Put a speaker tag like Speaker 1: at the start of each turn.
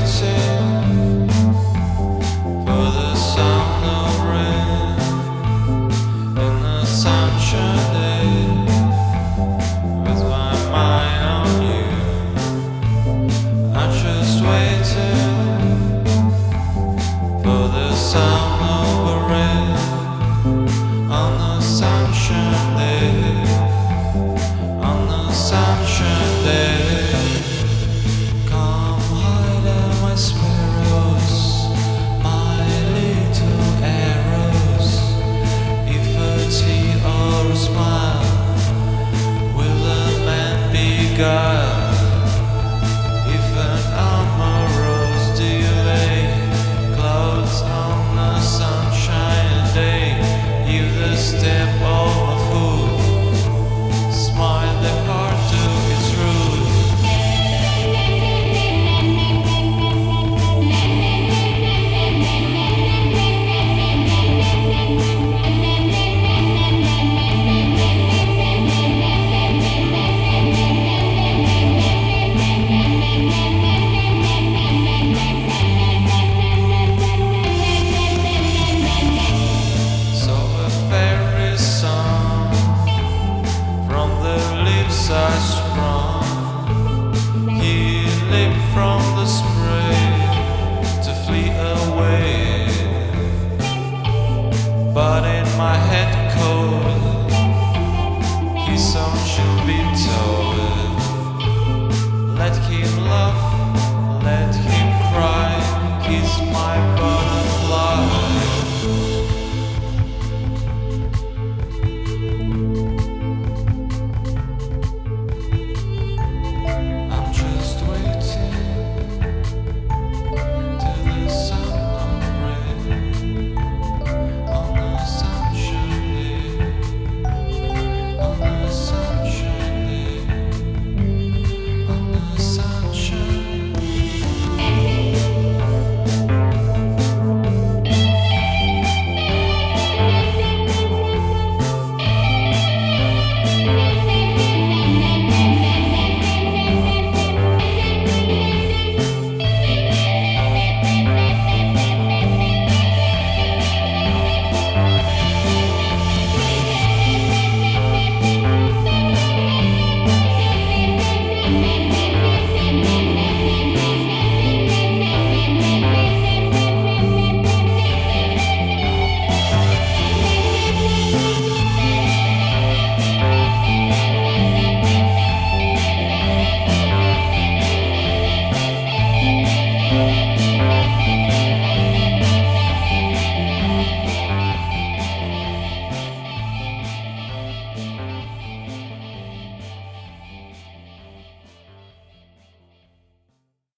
Speaker 1: waiting But in my head cold, he soon should be told.